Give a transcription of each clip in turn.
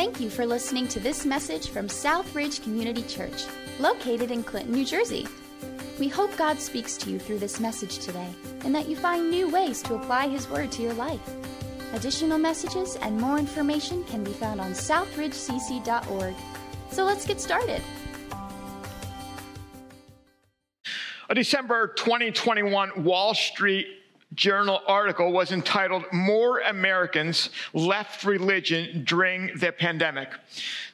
Thank you for listening to this message from Southridge Community Church, located in Clinton, New Jersey. We hope God speaks to you through this message today and that you find new ways to apply His Word to your life. Additional messages and more information can be found on southridgecc.org. So let's get started. A December 2021 Wall Street Journal article was entitled More Americans Left Religion During the Pandemic.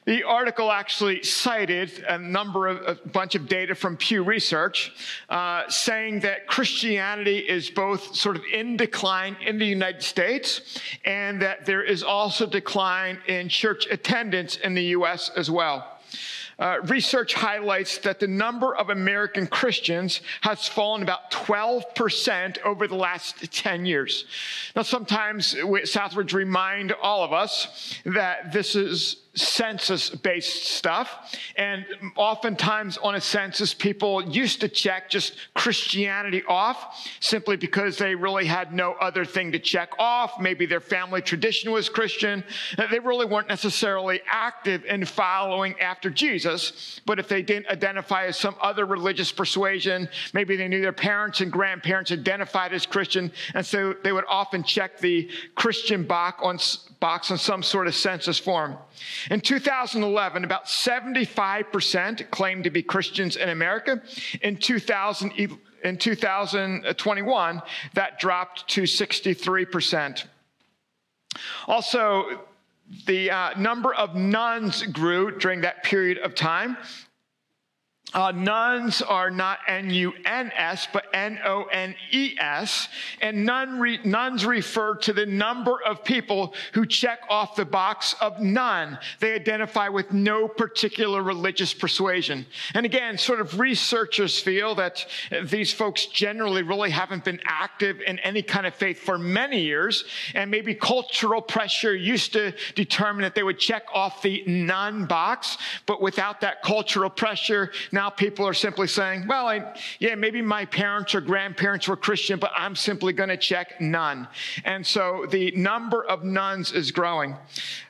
The article actually cited a number of, a bunch of data from Pew Research uh, saying that Christianity is both sort of in decline in the United States and that there is also decline in church attendance in the US as well. Uh, research highlights that the number of American Christians has fallen about 12% over the last 10 years. Now, sometimes Southridge remind all of us that this is census based stuff. And oftentimes on a census, people used to check just Christianity off simply because they really had no other thing to check off. Maybe their family tradition was Christian. They really weren't necessarily active in following after Jesus. But if they didn't identify as some other religious persuasion, maybe they knew their parents and grandparents identified as Christian. And so they would often check the Christian box on, box on some sort of census form. In 2011, about 75% claimed to be Christians in America. In 2000, in 2021, that dropped to 63%. Also, the uh, number of nones grew during that period of time. Uh, nones are not N-U-N-S, but N-O-N-E-S. And none re- nones refer to the number of people who check off the box of none. They identify with no particular religious persuasion. And again, sort of researchers feel that these folks generally really haven't been active in any kind of faith for many years. And maybe cultural pressure used to determine that they would check off the none box. But without that cultural pressure, now people are simply saying, well, I, yeah, maybe my parents or grandparents were Christian, but I'm simply going to check none. And so the number of nones is growing.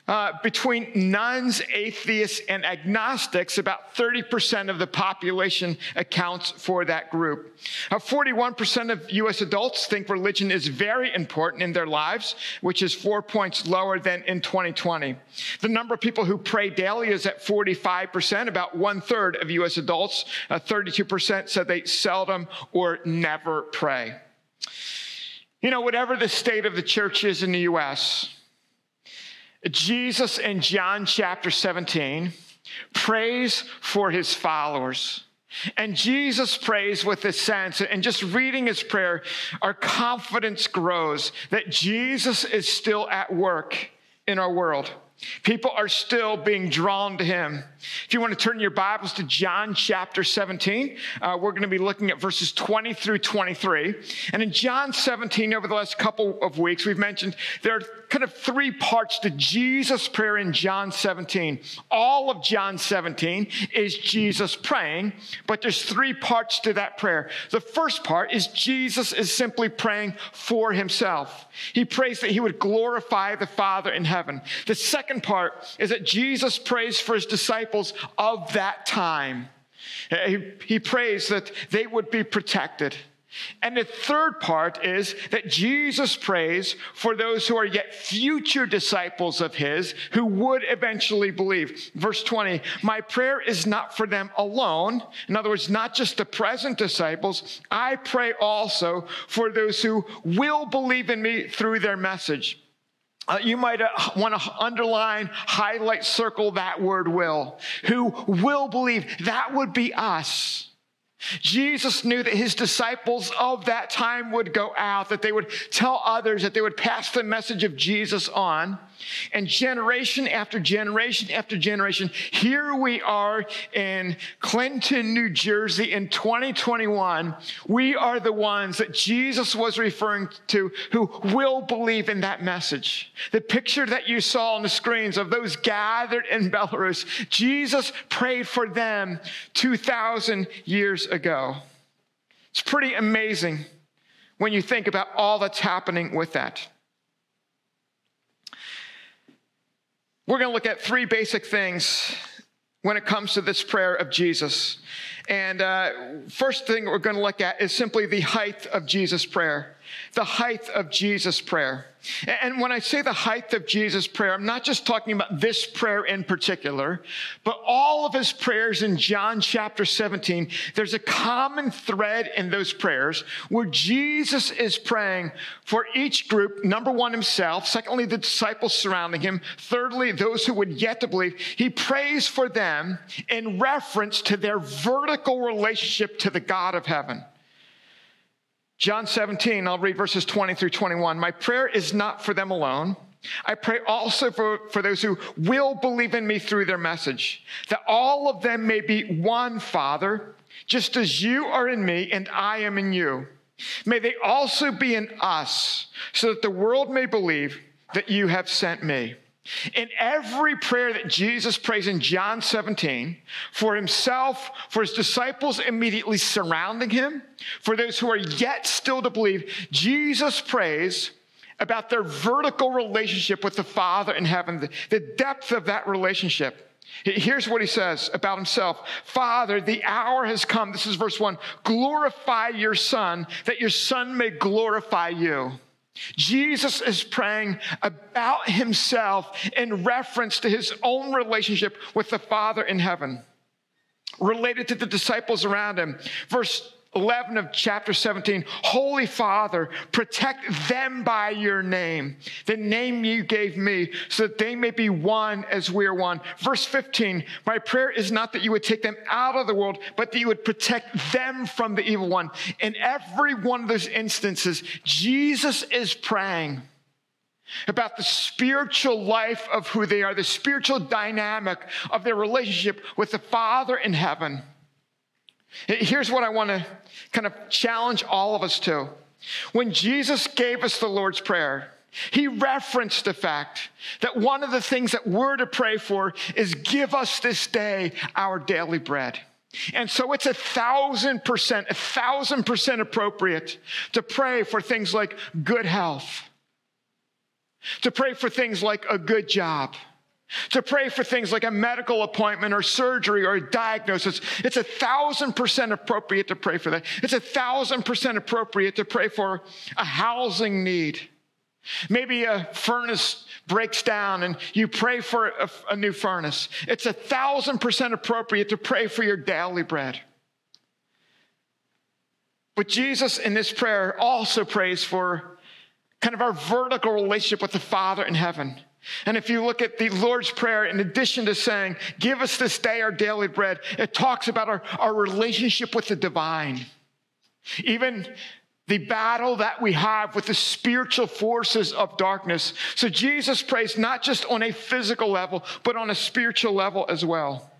Uh, between nones, atheists, and agnostics, about 30% of the population accounts for that group. Uh, 41% of U.S. adults think religion is very important in their lives, which is four points lower than in 2020. The number of people who pray daily is at 45%. About one third of U.S. adults, uh, 32%, said they seldom or never pray. You know, whatever the state of the church is in the U.S., Jesus in John chapter 17 prays for his followers. And Jesus prays with a sense, and just reading his prayer, our confidence grows that Jesus is still at work in our world. People are still being drawn to him. If you want to turn your Bibles to John chapter 17, uh, we're going to be looking at verses 20 through 23. And in John 17, over the last couple of weeks, we've mentioned there are kind of three parts to Jesus' prayer in John 17. All of John 17 is Jesus praying, but there's three parts to that prayer. The first part is Jesus is simply praying for himself. He prays that he would glorify the Father in heaven. The second part is that Jesus prays for his disciples of that time. He, he prays that they would be protected. And the third part is that Jesus prays for those who are yet future disciples of his who would eventually believe. Verse 20, my prayer is not for them alone. In other words, not just the present disciples. I pray also for those who will believe in me through their message. Uh, you might uh, want to underline, highlight, circle that word will. Who will believe. That would be us. Jesus knew that his disciples of that time would go out, that they would tell others, that they would pass the message of Jesus on. And generation after generation after generation, here we are in Clinton, New Jersey in 2021. We are the ones that Jesus was referring to who will believe in that message. The picture that you saw on the screens of those gathered in Belarus, Jesus prayed for them 2,000 years ago. It's pretty amazing when you think about all that's happening with that. We're going to look at three basic things when it comes to this prayer of Jesus. And uh, first thing we're going to look at is simply the height of Jesus' prayer. The height of Jesus' prayer. And when I say the height of Jesus' prayer, I'm not just talking about this prayer in particular, but all of his prayers in John chapter 17. There's a common thread in those prayers where Jesus is praying for each group number one, himself, secondly, the disciples surrounding him, thirdly, those who would yet to believe. He prays for them in reference to their vertical relationship to the God of heaven. John 17, I'll read verses 20 through 21. My prayer is not for them alone. I pray also for, for those who will believe in me through their message, that all of them may be one, Father, just as you are in me and I am in you. May they also be in us, so that the world may believe that you have sent me. In every prayer that Jesus prays in John 17, for himself, for his disciples immediately surrounding him, for those who are yet still to believe, Jesus prays about their vertical relationship with the Father in heaven, the, depth of that relationship. Here's what he says about himself Father, the hour has come. This is verse one. Glorify your Son, that your Son may glorify you. Jesus is praying about himself in reference to his own relationship with the Father in heaven, related to the disciples around him. Verse 11 of chapter 17 Holy Father, protect them by your name, the name you gave me, so that they may be one as we are one. Verse 15 My prayer is not that you would take them out of the world, but that you would protect them from the evil one. In every one of those instances, Jesus is praying about the spiritual life of who they are, the spiritual dynamic of their relationship with the Father in heaven. Here's what I want to kind of challenge all of us to. When Jesus gave us the Lord's Prayer, he referenced the fact that one of the things that we're to pray for is give us this day our daily bread. And so it's a thousand percent, a thousand percent appropriate to pray for things like good health, to pray for things like a good job, to pray for things like a medical appointment or surgery or a diagnosis. It's a thousand percent appropriate to pray for that. It's a thousand percent appropriate to pray for a housing need. Maybe a furnace breaks down and you pray for a, a new furnace. It's a thousand percent appropriate to pray for your daily bread. But Jesus in this prayer also prays for kind of our vertical relationship with the Father in heaven. And if you look at the Lord's Prayer, in addition to saying, Give us this day our daily bread, it talks about our, our relationship with the divine. Even the battle that we have with the spiritual forces of darkness. So Jesus prays not just on a physical level, but on a spiritual level as well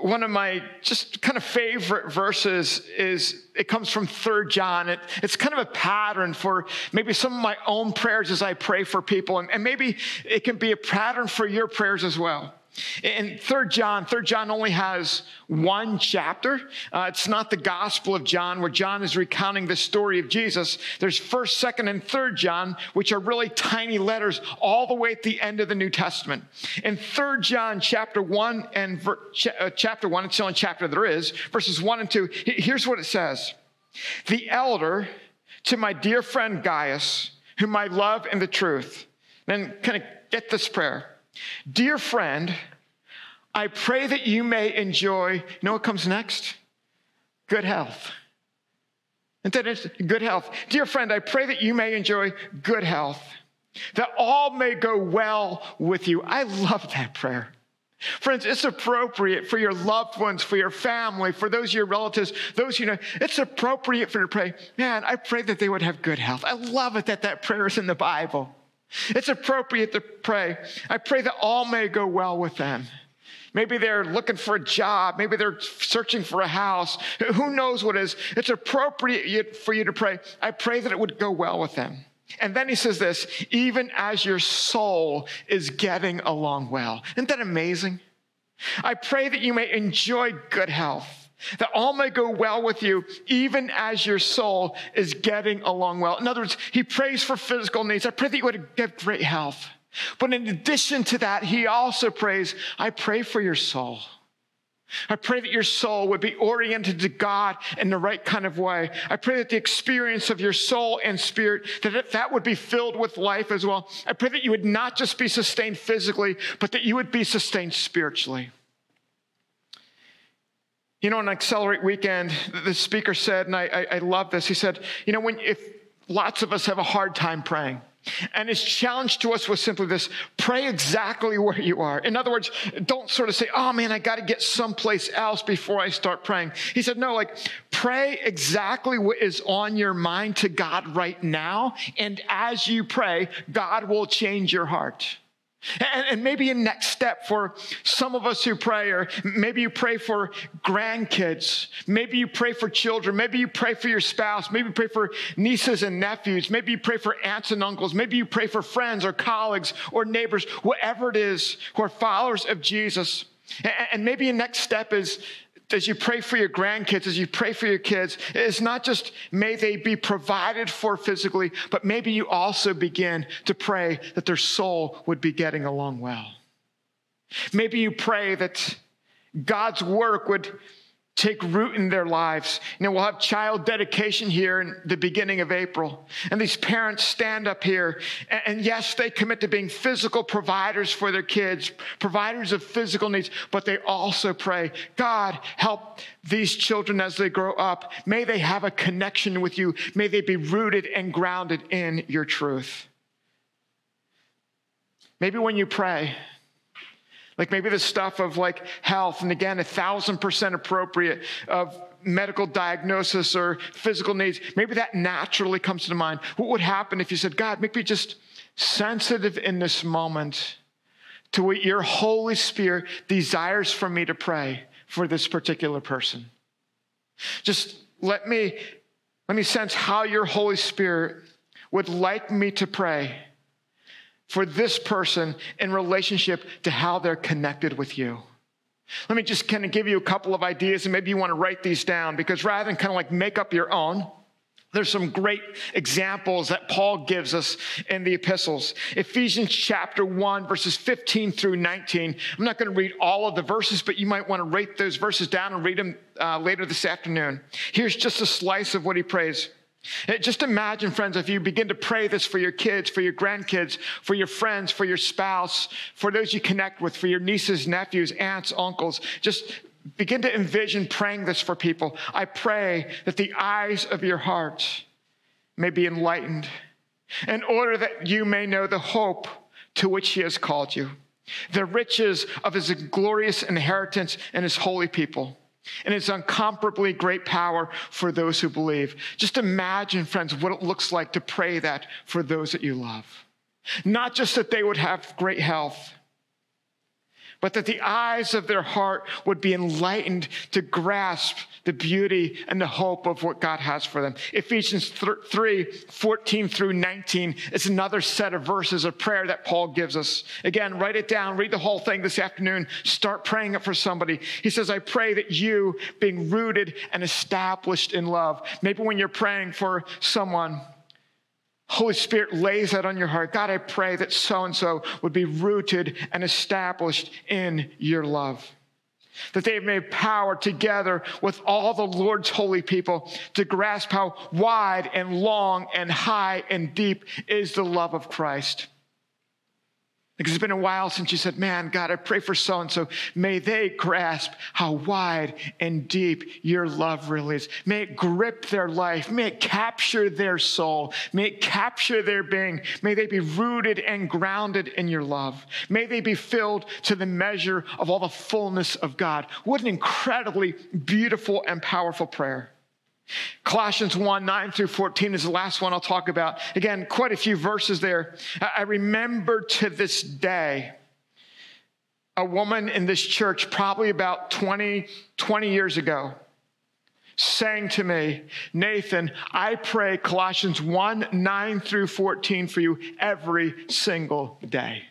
one of my just kind of favorite verses is it comes from third john. It, it's kind of a pattern for maybe some of my own prayers as i pray for people. And, and maybe it can be a pattern for your prayers as well in third john third john only has one chapter. Uh, it's not the gospel of john where john is recounting the story of jesus. There's first second and third john which are really tiny letters all the way at the end of the new testament. In third john chapter 1 and ver- ch- uh, chapter 1 it's the only chapter there is verses 1 and 2 here's what it says. The elder to my dear friend gaius whom i love in the truth. Then kind of get this prayer Dear friend, I pray that you may enjoy, you know what comes next? Good health. And then it's good health. Dear friend, I pray that you may enjoy good health, that all may go well with you. I love that prayer. Friends, it's appropriate for your loved ones, for your family, for those your relatives, those you know. It's appropriate for you to pray, man, I pray that they would have good health. I love it that that prayer is in the Bible. It's appropriate to pray. I pray that all may go well with them. Maybe they're looking for a job. Maybe they're searching for a house. Who knows what is? It's appropriate for you to pray. I pray that it would go well with them. And then he says this even as your soul is getting along well. Isn't that amazing? I pray that you may enjoy good health that all may go well with you, even as your soul is getting along well. In other words, he prays for physical needs. I pray that you would get great health. But in addition to that, he also prays, I pray for your soul. I pray that your soul would be oriented to God in the right kind of way. I pray that the experience of your soul and spirit, that that would be filled with life as well. I pray that you would not just be sustained physically, but that you would be sustained spiritually. You know, on Accelerate Weekend, the speaker said, and I, I, I love this, he said, you know, when if lots of us have a hard time praying, and his challenge to us was simply this pray exactly where you are. In other words, don't sort of say, oh man, I got to get someplace else before I start praying. He said, no, like pray exactly what is on your mind to God right now. And as you pray, God will change your heart. And, and, maybe a next step for some of us who pray, or maybe you pray for grandkids, maybe you pray for children, maybe you pray for your spouse, maybe you pray for nieces and nephews, maybe you pray for aunts and uncles, maybe you pray for friends or colleagues or neighbors, whatever it is, who are followers of Jesus. And, and maybe a next step is as you pray for your grandkids, as you pray for your kids, it's not just may they be provided for physically, but maybe you also begin to pray that their soul would be getting along well. Maybe you pray that God's work would take root in their lives. You know, we'll have child dedication here in the beginning of April. And these parents stand up here, and, yes, they commit to being physical providers for their kids, providers of physical needs, but they also pray, God, help these children as they grow up. May they have a connection with you. May they be rooted and grounded in your truth. Maybe when you pray, like maybe the stuff of like health, and again, a thousand percent appropriate of medical diagnosis or physical needs. Maybe that naturally comes to mind. What would happen if you said, God, make me just sensitive in this moment to what your Holy Spirit desires for me to pray for this particular person? Just let me let me sense how your Holy Spirit would like me to pray for this person in relationship to how they're connected with you. Let me just kind of give you a couple of ideas, and maybe you want to write these down because rather than kind of like make up your own, there's some great examples that Paul gives us in the epistles. Ephesians chapter 1, verses 15 through 19. I'm not going to read all of the verses, but you might want to write those verses down and read them uh, later this afternoon. Here's just a slice of what he prays. Just imagine, friends, if you begin to pray this for your kids, for your grandkids, for your friends, for your spouse, for those you connect with, for your nieces, nephews, aunts, uncles. Just begin to envision praying this for people. I pray that the eyes of your heart may be enlightened in order that you may know the hope to which He has called you, the riches of His glorious inheritance and His holy people and it's incomparably great power for those who believe. Just imagine, friends, what it looks like to pray that for those that you love. Not just that they would have great health, but that the eyes of their heart would be enlightened to grasp the beauty and the hope of what God has for them. Ephesians 3 14 through 19 is another set of verses of prayer that Paul gives us. Again, write it down, read the whole thing this afternoon, start praying it for somebody. He says, I pray that you, being rooted and established in love, maybe when you're praying for someone, Holy Spirit lays that on your heart. God, I pray that so and so would be rooted and established in your love. That they may have power together with all the Lord's holy people to grasp how wide and long and high and deep is the love of Christ because it's been a while since you said, Man, God, I pray for so and so. May they grasp how wide and deep your love really is. May it grip their life. May it capture their soul. May it capture their being. May they be rooted and grounded in your love. May they be filled to the measure of all the fullness of God. What an incredibly beautiful and powerful prayer. Colossians 1 9 through 14 is the last one I'll talk about. Again, quite a few verses there. I remember to this day a woman in this church, probably about 20, 20 years ago, saying to me, Nathan, I pray Colossians 1 9 through 14 for you every single day.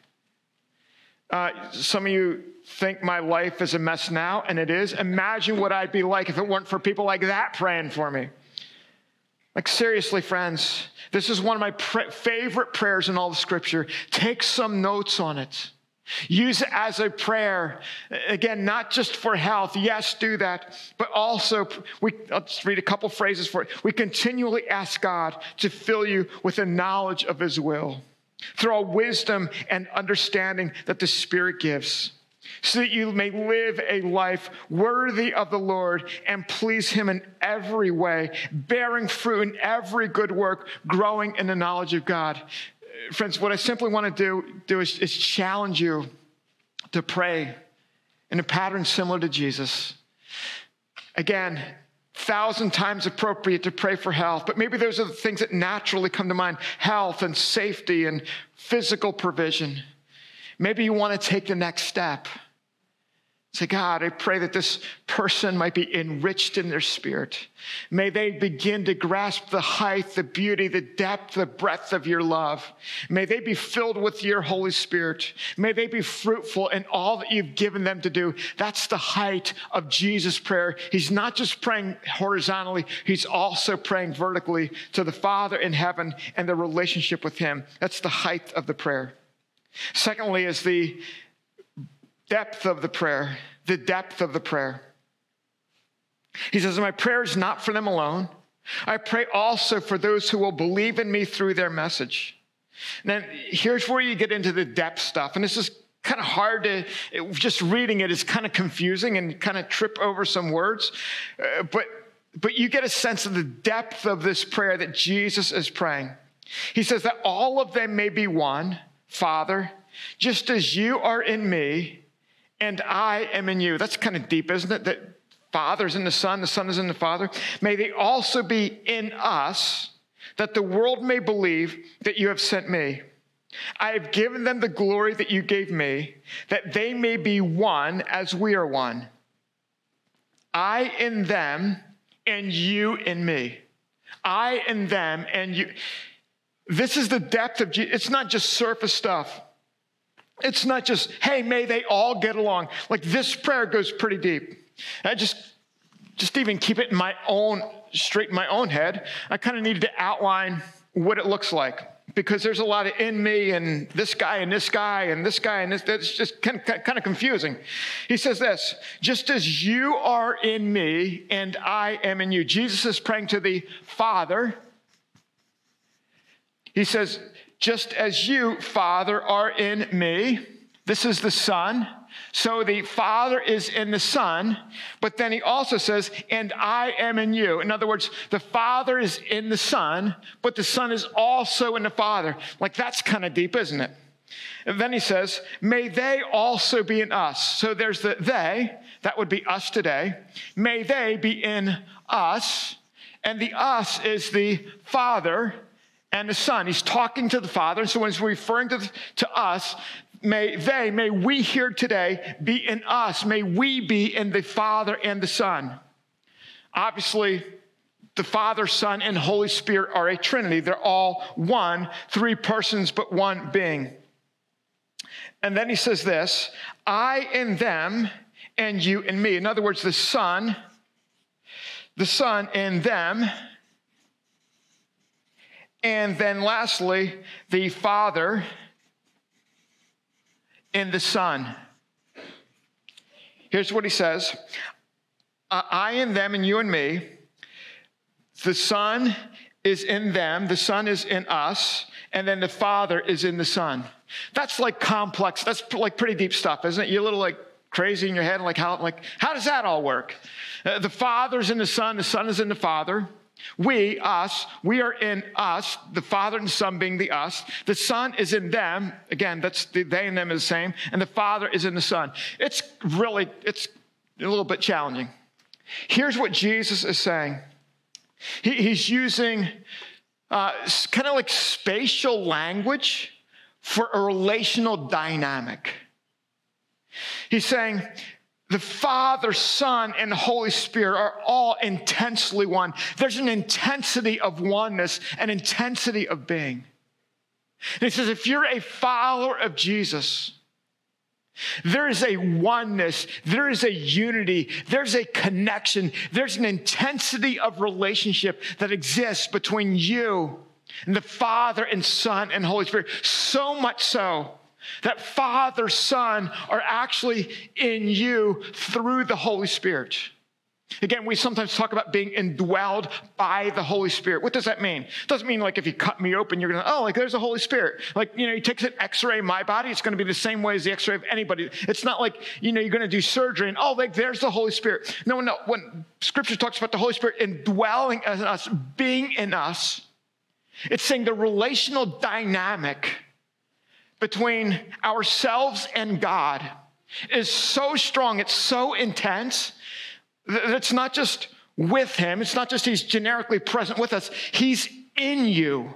Uh, some of you think my life is a mess now, and it is. Imagine what I'd be like if it weren't for people like that praying for me. Like, seriously, friends, this is one of my favorite prayers in all the scripture. Take some notes on it. Use it as a prayer. Again, not just for health. Yes, do that. But also, we, I'll just read a couple phrases for it. We continually ask God to fill you with a knowledge of His will through all wisdom and understanding that the Spirit gives so that you may live a life worthy of the Lord and please Him in every way, bearing fruit in every good work, growing in the knowledge of God. Friends, what I simply want to do, do is, is challenge you to pray in a pattern similar to Jesus. Again, thousand times appropriate to pray for health, but maybe those are the things that naturally come to mind health and safety and physical provision. Maybe you want to take the next step. Say, God, I pray that this person might be enriched in their spirit. May they begin to grasp the height, the beauty, the depth, the breadth of your love. May they be filled with your Holy Spirit. May they be fruitful in all that you've given them to do. That's the height of Jesus' prayer. He's not just praying horizontally, he's also praying vertically to the Father in heaven and the relationship with him. That's the height of the prayer. Secondly, is the depth of the prayer, the depth of the prayer. He says, My prayer is not for them alone. I pray also for those who will believe in me through their message. Now, here's where you get into the depth stuff. And this is kind of hard to, it, just reading it is kind of confusing and kind of trip over some words. Uh, but, but you get a sense of the depth of this prayer that Jesus is praying. He says that all of them may be one, Father, just as you are in me and I am in you. That's kind of deep, isn't it? That Father's in the Son, the Son is in the Father. May they also be in us, that the world may believe that you have sent me. I have given them the glory that you gave me, that they may be one as we are one. I in them, and you in me. I in them, and you. This is the depth of Jesus. It's not just surface stuff. It's not just, hey, may they all get along. Like this prayer goes pretty deep. I just, just even keep it in my own, straight in my own head. I kind of needed to outline what it looks like because there's a lot of in me and this guy and this guy and this guy and this. That's just kind of, kind of confusing. He says this just as you are in me and I am in you. Jesus is praying to the Father. He says, just as you, Father, are in me. This is the Son. So the Father is in the Son, but then he also says, and I am in you. In other words, the Father is in the Son, but the Son is also in the Father. Like that's kind of deep, isn't it? And then he says, may they also be in us. So there's the they, that would be us today. May they be in us. And the us is the Father and the Son. He's talking to the Father. And so when he's referring to, to us, may they, may we here today be in us. May we be in the Father and the Son. Obviously, the Father, Son, and Holy Spirit are a Trinity. They're all one, three persons, but one being. And then he says this I in them, and you in me. In other words, the Son, the Son in them and then lastly, the Father and the Son. Here's what he says I and them, and you and me. The Son is in them, the Son is in us, and then the Father is in the Son. That's like complex, that's like pretty deep stuff, isn't it? You're a little like crazy in your head, like how, like, how does that all work? Uh, the Father's in the Son, the Son is in the Father. We, us, we are in us, the Father and Son being the us. The Son is in them. Again, that's the they and them is the same. And the Father is in the Son. It's really, it's a little bit challenging. Here's what Jesus is saying. He, he's using uh, kind of like spatial language for a relational dynamic. He's saying, the Father, Son, and Holy Spirit are all intensely one. There's an intensity of oneness, an intensity of being. And he says, if you're a follower of Jesus, There is a oneness, there is a unity, there's a connection, there's an intensity of relationship that exists between you and the Father and Son and Holy Spirit. So much so that Father, Son are actually in you through the Holy Spirit. Again, we sometimes talk about being indwelled by the Holy Spirit. What does that mean? It doesn't mean like if you cut me open, you're going to, oh, like there's a Holy Spirit. Like, you know, he takes an x ray my body, it's going to be the same way as the x ray of anybody. It's not like, you know, you're going to do surgery and, oh, like there's the Holy Spirit. No, no. When scripture talks about the Holy Spirit indwelling in us, being in us, it's saying the relational dynamic between ourselves and God is so strong, it's so intense that it's not just with him, it's not just he's generically present with us, he's in you.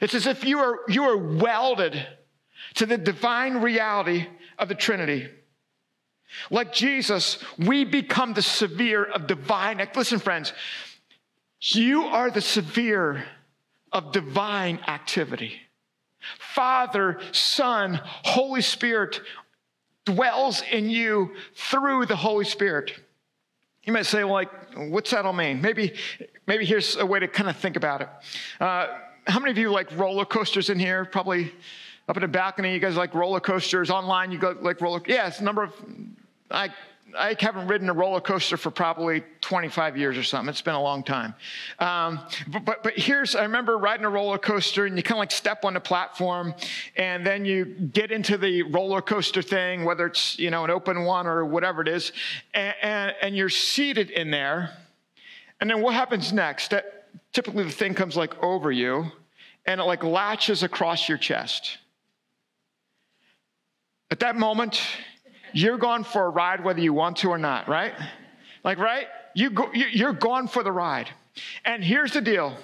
It's as if you are, you are welded to the divine reality of the Trinity. Like Jesus, we become the severe of divine. Listen, friends, you are the severe of divine activity. Father, Son, Holy Spirit dwells in you through the Holy Spirit. You might say, like, what's that all mean? Maybe, maybe here's a way to kind of think about it. Uh, how many of you like roller coasters in here? Probably up in the balcony, you guys like roller coasters. Online, you go like roller. Yes, number of. I I haven't ridden a roller coaster for probably 25 years or something. It's been a long time. Um, but, but, but here's, I remember riding a roller coaster and you kind of like step on the platform and then you get into the roller coaster thing, whether it's, you know, an open one or whatever it is, and, and, and you're seated in there. And then what happens next? That typically the thing comes like over you and it like latches across your chest. At that moment, you're going for a ride whether you want to or not, right? Like, right? You go, you're going for the ride. And here's the deal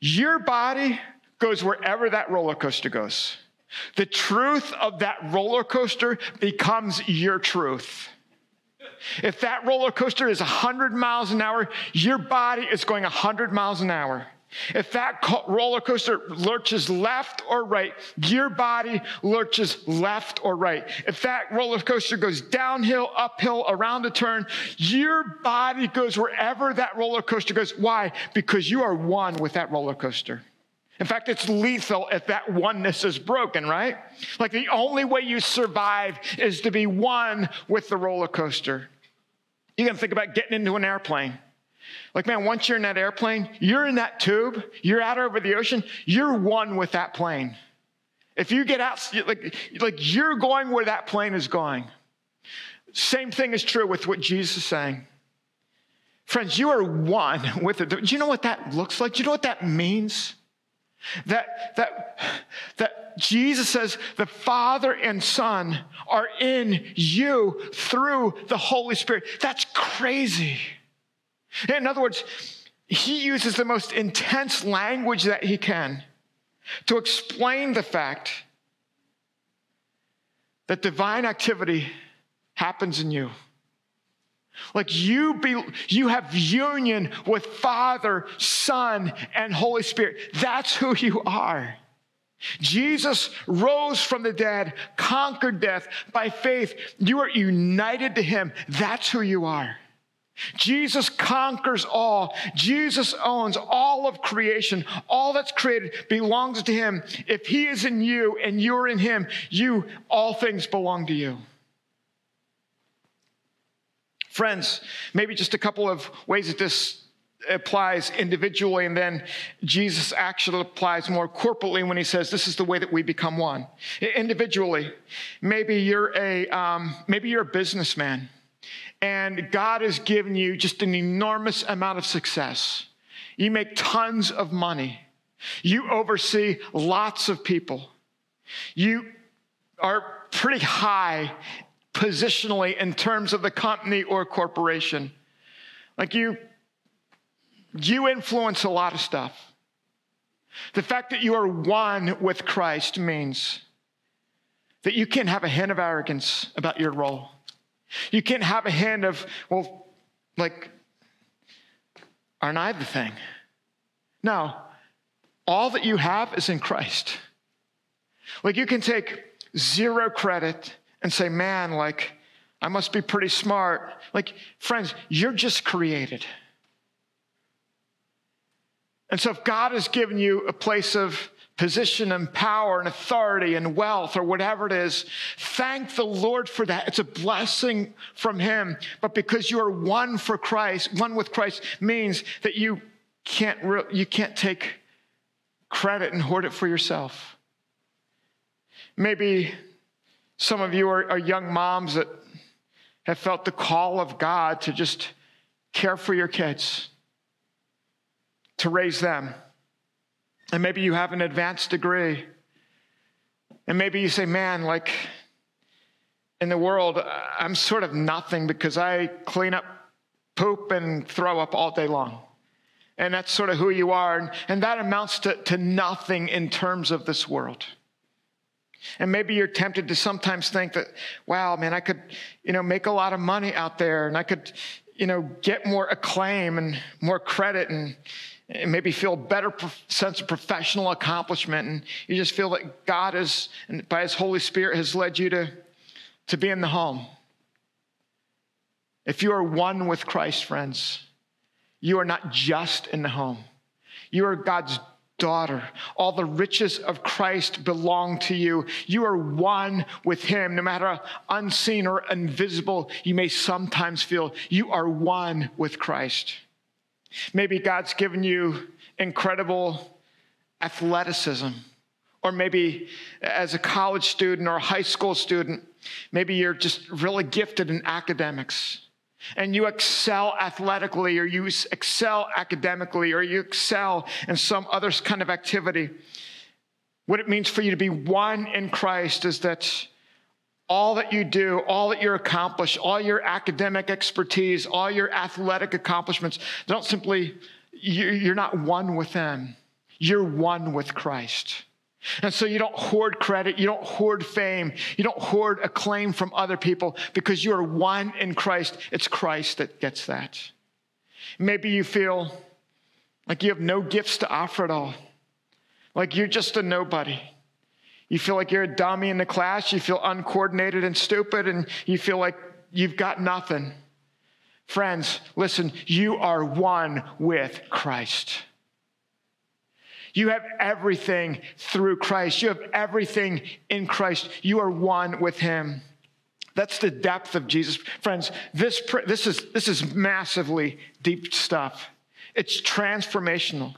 your body goes wherever that roller coaster goes. The truth of that roller coaster becomes your truth. If that roller coaster is 100 miles an hour, your body is going 100 miles an hour. If that roller coaster lurches left or right, your body lurches left or right. If that roller coaster goes downhill, uphill, around a turn, your body goes wherever that roller coaster goes. Why? Because you are one with that roller coaster. In fact, it's lethal if that oneness is broken, right? Like the only way you survive is to be one with the roller coaster. You can think about getting into an airplane. Like, man, once you're in that airplane, you're in that tube, you're out over the ocean, you're one with that plane. If you get out, like, like you're going where that plane is going. Same thing is true with what Jesus is saying. Friends, you are one with it. Do you know what that looks like? Do you know what that means? That, that, that Jesus says the Father and Son are in you through the Holy Spirit. That's crazy. In other words, he uses the most intense language that he can to explain the fact that divine activity happens in you. Like you be, you have union with Father, Son, and Holy Spirit. That's who you are. Jesus rose from the dead, conquered death by faith. You are united to him. That's who you are. Jesus conquers all. Jesus owns all of creation. All that's created belongs to him. If he is in you and you're in him, you, all things belong to you. Friends, maybe just a couple of ways that this applies individually, and then Jesus actually applies more corporately when he says, "This is the way that we become one." Individually, maybe you're a um, maybe you're a businessman and God has given you just an enormous amount of success. You make tons of money. You oversee lots of people. You are pretty high positionally in terms of the company or corporation. Like you, you influence a lot of stuff. The fact that you are one with Christ means that you can't have a hint of arrogance about your role. You can't have a hand of, well, like, aren't I the thing? No, all that you have is in Christ. Like, you can take zero credit and say, man, like, I must be pretty smart. Like, friends, you're just created. And so, if God has given you a place of position and power and authority and wealth or whatever it is, thank the Lord for that. It's a blessing from Him. But because you are one for Christ, one with Christ means that you can't, re- you can't take credit and hoard it for yourself. Maybe some of you are, are young moms that have felt the call of God to just care for your kids to raise them. And maybe you have an advanced degree. And maybe you say, man, like in the world, I'm sort of nothing because I clean up poop and throw up all day long. And that's sort of who you are. And that amounts to, to nothing in terms of this world. And maybe you're tempted to sometimes think that, wow, man, I could, you know, make a lot of money out there and I could, you know, get more acclaim and more credit and, and maybe feel a better sense of professional accomplishment. And you just feel that God is, and by His Holy Spirit, has led you to, to be in the home. If you are one with Christ, friends, you are not just in the home. You are God's daughter. All the riches of Christ belong to you. You are one with Him. No matter unseen or invisible, you may sometimes feel you are one with Christ. Maybe God's given you incredible athleticism. Or maybe as a college student or a high school student, maybe you're just really gifted in academics and you excel athletically or you excel academically or you excel in some other kind of activity. What it means for you to be one in Christ is that all that you do, all that you accomplish, all your academic expertise, all your athletic accomplishments, don't simply, you're not one with them. You're one with Christ. And so you don't hoard credit, you don't hoard fame, you don't hoard acclaim from other people because you are one in Christ. It's Christ that gets that. Maybe you feel like you have no gifts to offer at all, like you're just a nobody. You feel like you're a dummy in the class, you feel uncoordinated and stupid, and you feel like you've got nothing. Friends, listen, you are one with Christ. You have everything through Christ. You have everything in Christ. You are one with Him. That's the depth of Jesus. Friends, this, this, is, this is massively deep stuff. It's transformational.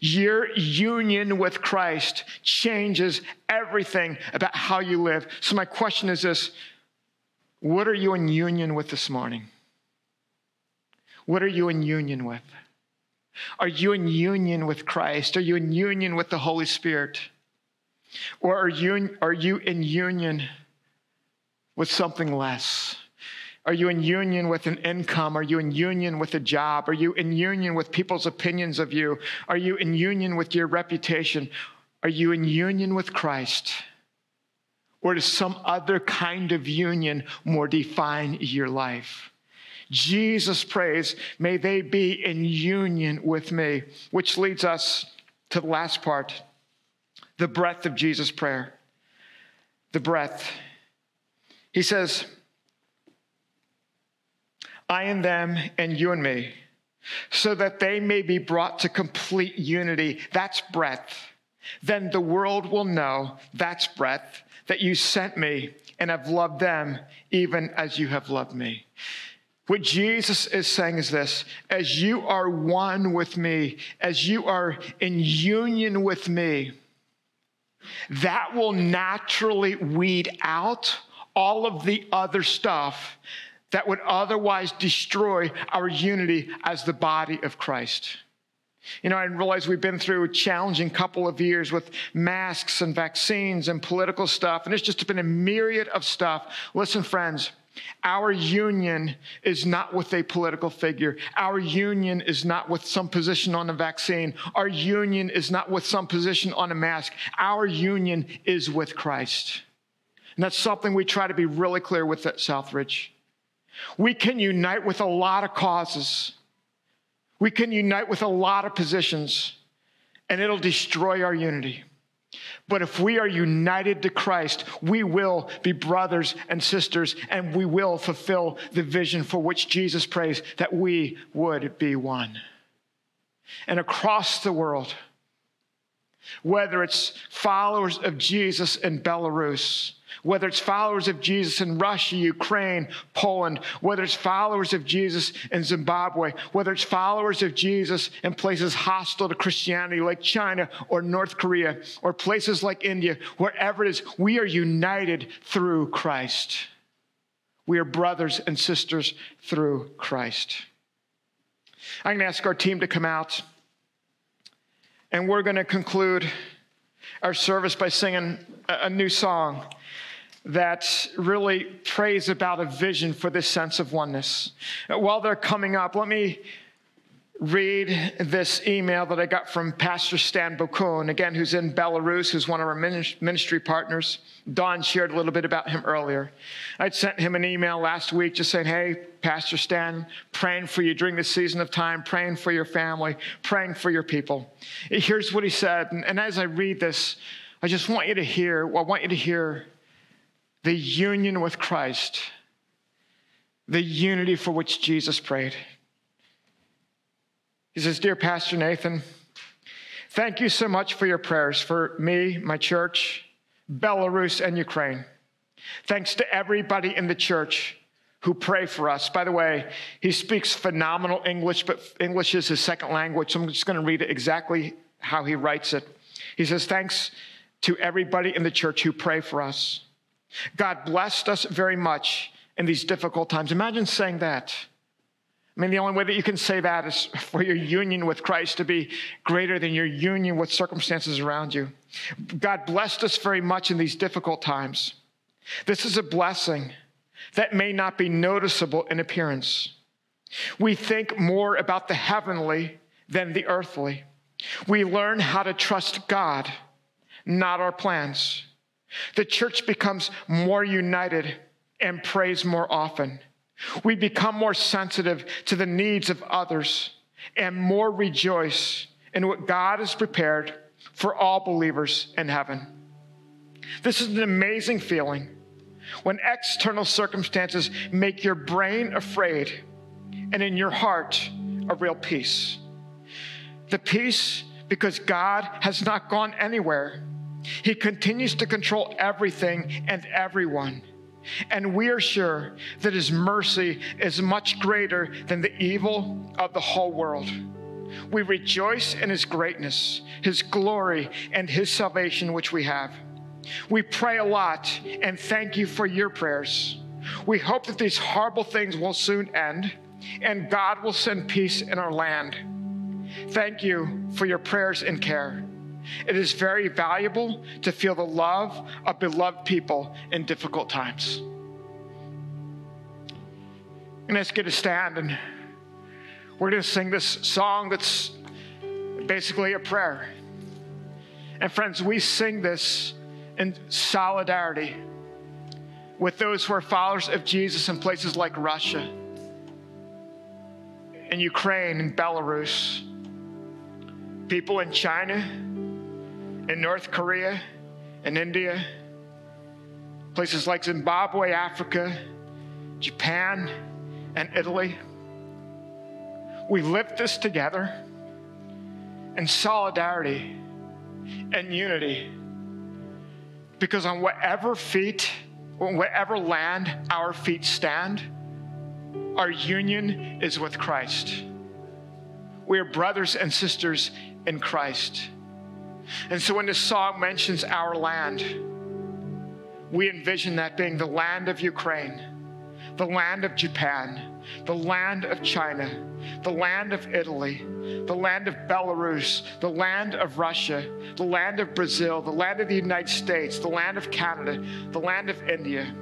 Your union with Christ changes everything about how you live. So, my question is this What are you in union with this morning? What are you in union with? Are you in union with Christ? Are you in union with the Holy Spirit? Or are you, are you in union with something less? Are you in union with an income? Are you in union with a job? Are you in union with people's opinions of you? Are you in union with your reputation? Are you in union with Christ? Or does some other kind of union more define your life? Jesus prays, may they be in union with me, which leads us to the last part the breadth of Jesus' prayer. The breadth. He says, I and them and you and me, so that they may be brought to complete unity. That's breadth. Then the world will know, that's breadth, that you sent me and have loved them even as you have loved me. What Jesus is saying is this as you are one with me, as you are in union with me, that will naturally weed out all of the other stuff that would otherwise destroy our unity as the body of Christ. You know, I realize we've been through a challenging couple of years with masks and vaccines and political stuff, and it's just been a myriad of stuff. Listen, friends, our union is not with a political figure. Our union is not with some position on a vaccine. Our union is not with some position on a mask. Our union is with Christ. And that's something we try to be really clear with at Southridge. We can unite with a lot of causes, we can unite with a lot of positions, and it'll destroy our unity. But if we are united to Christ, we will be brothers and sisters, and we will fulfill the vision for which Jesus prays that we would be one. And across the world, whether it's followers of Jesus in Belarus, whether it's followers of Jesus in Russia, Ukraine, Poland, whether it's followers of Jesus in Zimbabwe, whether it's followers of Jesus in places hostile to Christianity like China or North Korea or places like India, wherever it is, we are united through Christ. We are brothers and sisters through Christ. I'm going to ask our team to come out, and we're going to conclude our service by singing a new song that really prays about a vision for this sense of oneness. While they're coming up, let me read this email that I got from Pastor Stan Bokun, again, who's in Belarus, who's one of our ministry partners. Don shared a little bit about him earlier. I'd sent him an email last week just saying, Hey, Pastor Stan, praying for you during this season of time, praying for your family, praying for your people. Here's what he said. And, and as I read this, I just want you to hear, I want you to hear the union with Christ, the unity for which Jesus prayed. He says, Dear Pastor Nathan, thank you so much for your prayers for me, my church, Belarus, and Ukraine. Thanks to everybody in the church who pray for us. By the way, he speaks phenomenal English, but English is his second language, so I'm just going to read it exactly how he writes it. He says, Thanks to everybody in the church who pray for us. God blessed us very much in these difficult times. Imagine saying that. I mean, the only way that you can say that is for your union with Christ to be greater than your union with circumstances around you. God blessed us very much in these difficult times. This is a blessing that may not be noticeable in appearance. We think more about the heavenly than the earthly. We learn how to trust God, not our plans. The church becomes more united and prays more often. We become more sensitive to the needs of others and more rejoice in what God has prepared for all believers in heaven. This is an amazing feeling when external circumstances make your brain afraid and in your heart a real peace. The peace because God has not gone anywhere he continues to control everything and everyone. And we are sure that His mercy is much greater than the evil of the whole world. We rejoice in His greatness, His glory, and His salvation, which we have. We pray a lot and thank you for your prayers. We hope that these horrible things will soon end and God will send peace in our land. Thank you for your prayers and care. It is very valuable to feel the love of beloved people in difficult times. And let's get a stand and we're going to sing this song that's basically a prayer. And friends, we sing this in solidarity with those who are followers of Jesus in places like Russia, and Ukraine, and Belarus, people in China in North Korea in India, places like Zimbabwe, Africa, Japan, and Italy. We lift this together in solidarity and unity because on whatever feet, on whatever land our feet stand, our union is with Christ. We are brothers and sisters in Christ. And so when this song mentions our land, we envision that being the land of Ukraine, the land of Japan, the land of China, the land of Italy, the land of Belarus, the land of Russia, the land of Brazil, the land of the United States, the land of Canada, the land of India,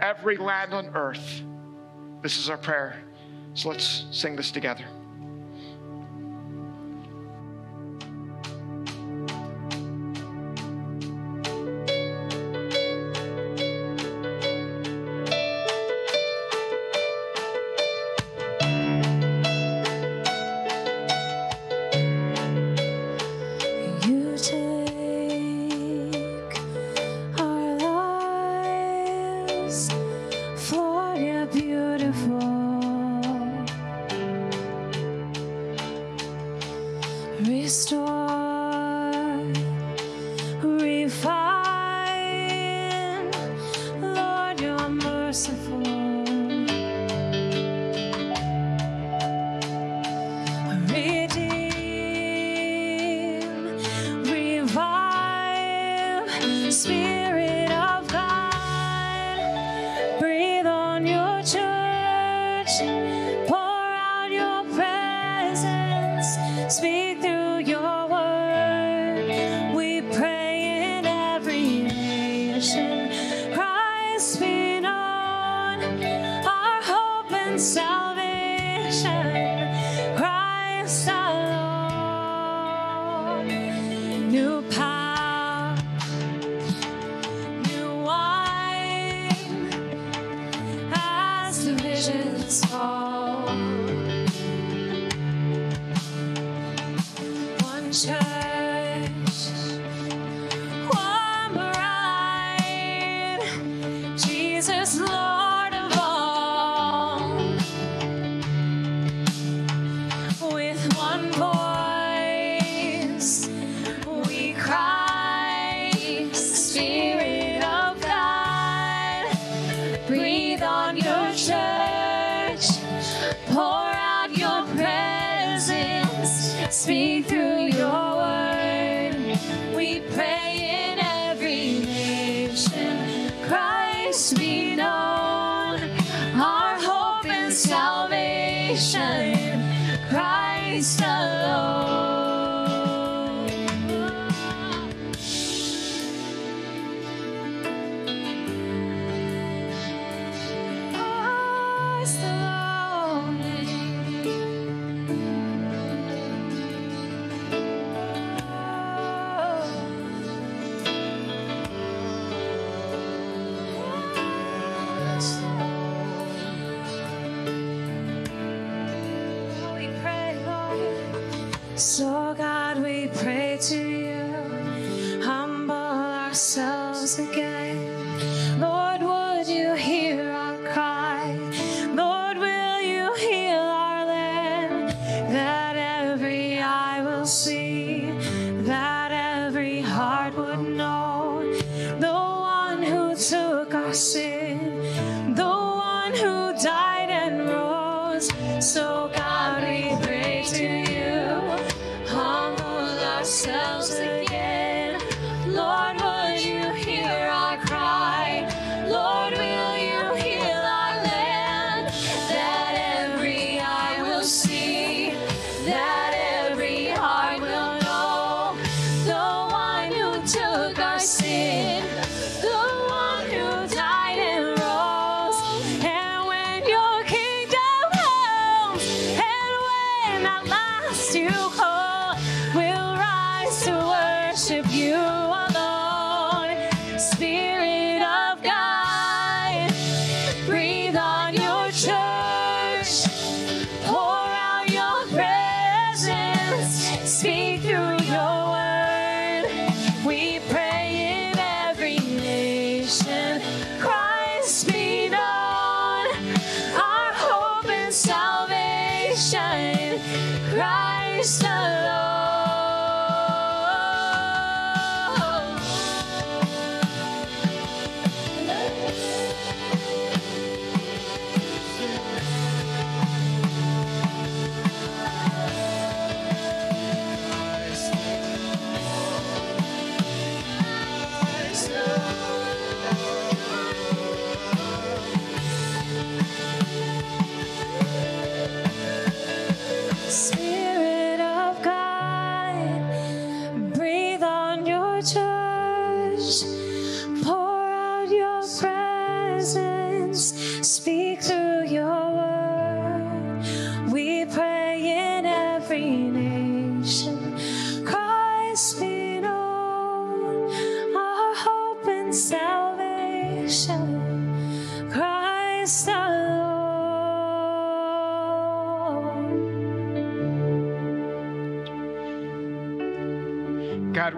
every land on earth. This is our prayer. So let's sing this together. Dieu.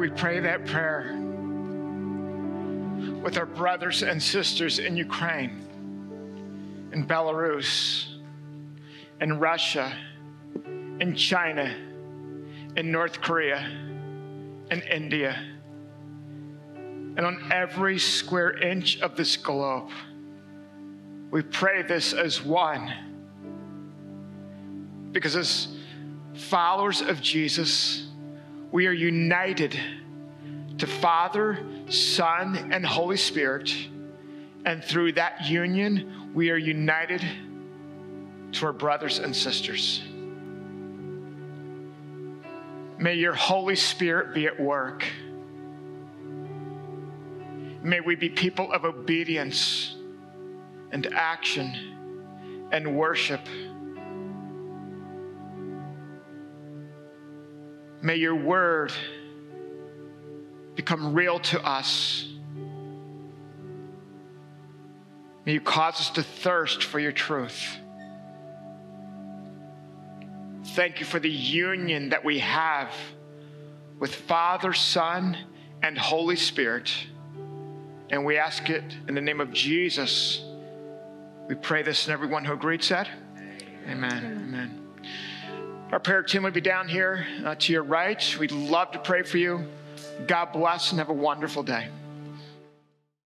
We pray that prayer with our brothers and sisters in Ukraine, in Belarus, in Russia, in China, in North Korea, in India, and on every square inch of this globe. We pray this as one. Because as followers of Jesus, we are united to Father, Son, and Holy Spirit. And through that union, we are united to our brothers and sisters. May your Holy Spirit be at work. May we be people of obedience and action and worship. May your word become real to us. May you cause us to thirst for your truth. Thank you for the union that we have with Father, Son, and Holy Spirit. And we ask it in the name of Jesus. We pray this, and everyone who agreed said, Amen. Amen. Amen. Our prayer team would be down here uh, to your right. We'd love to pray for you. God bless and have a wonderful day.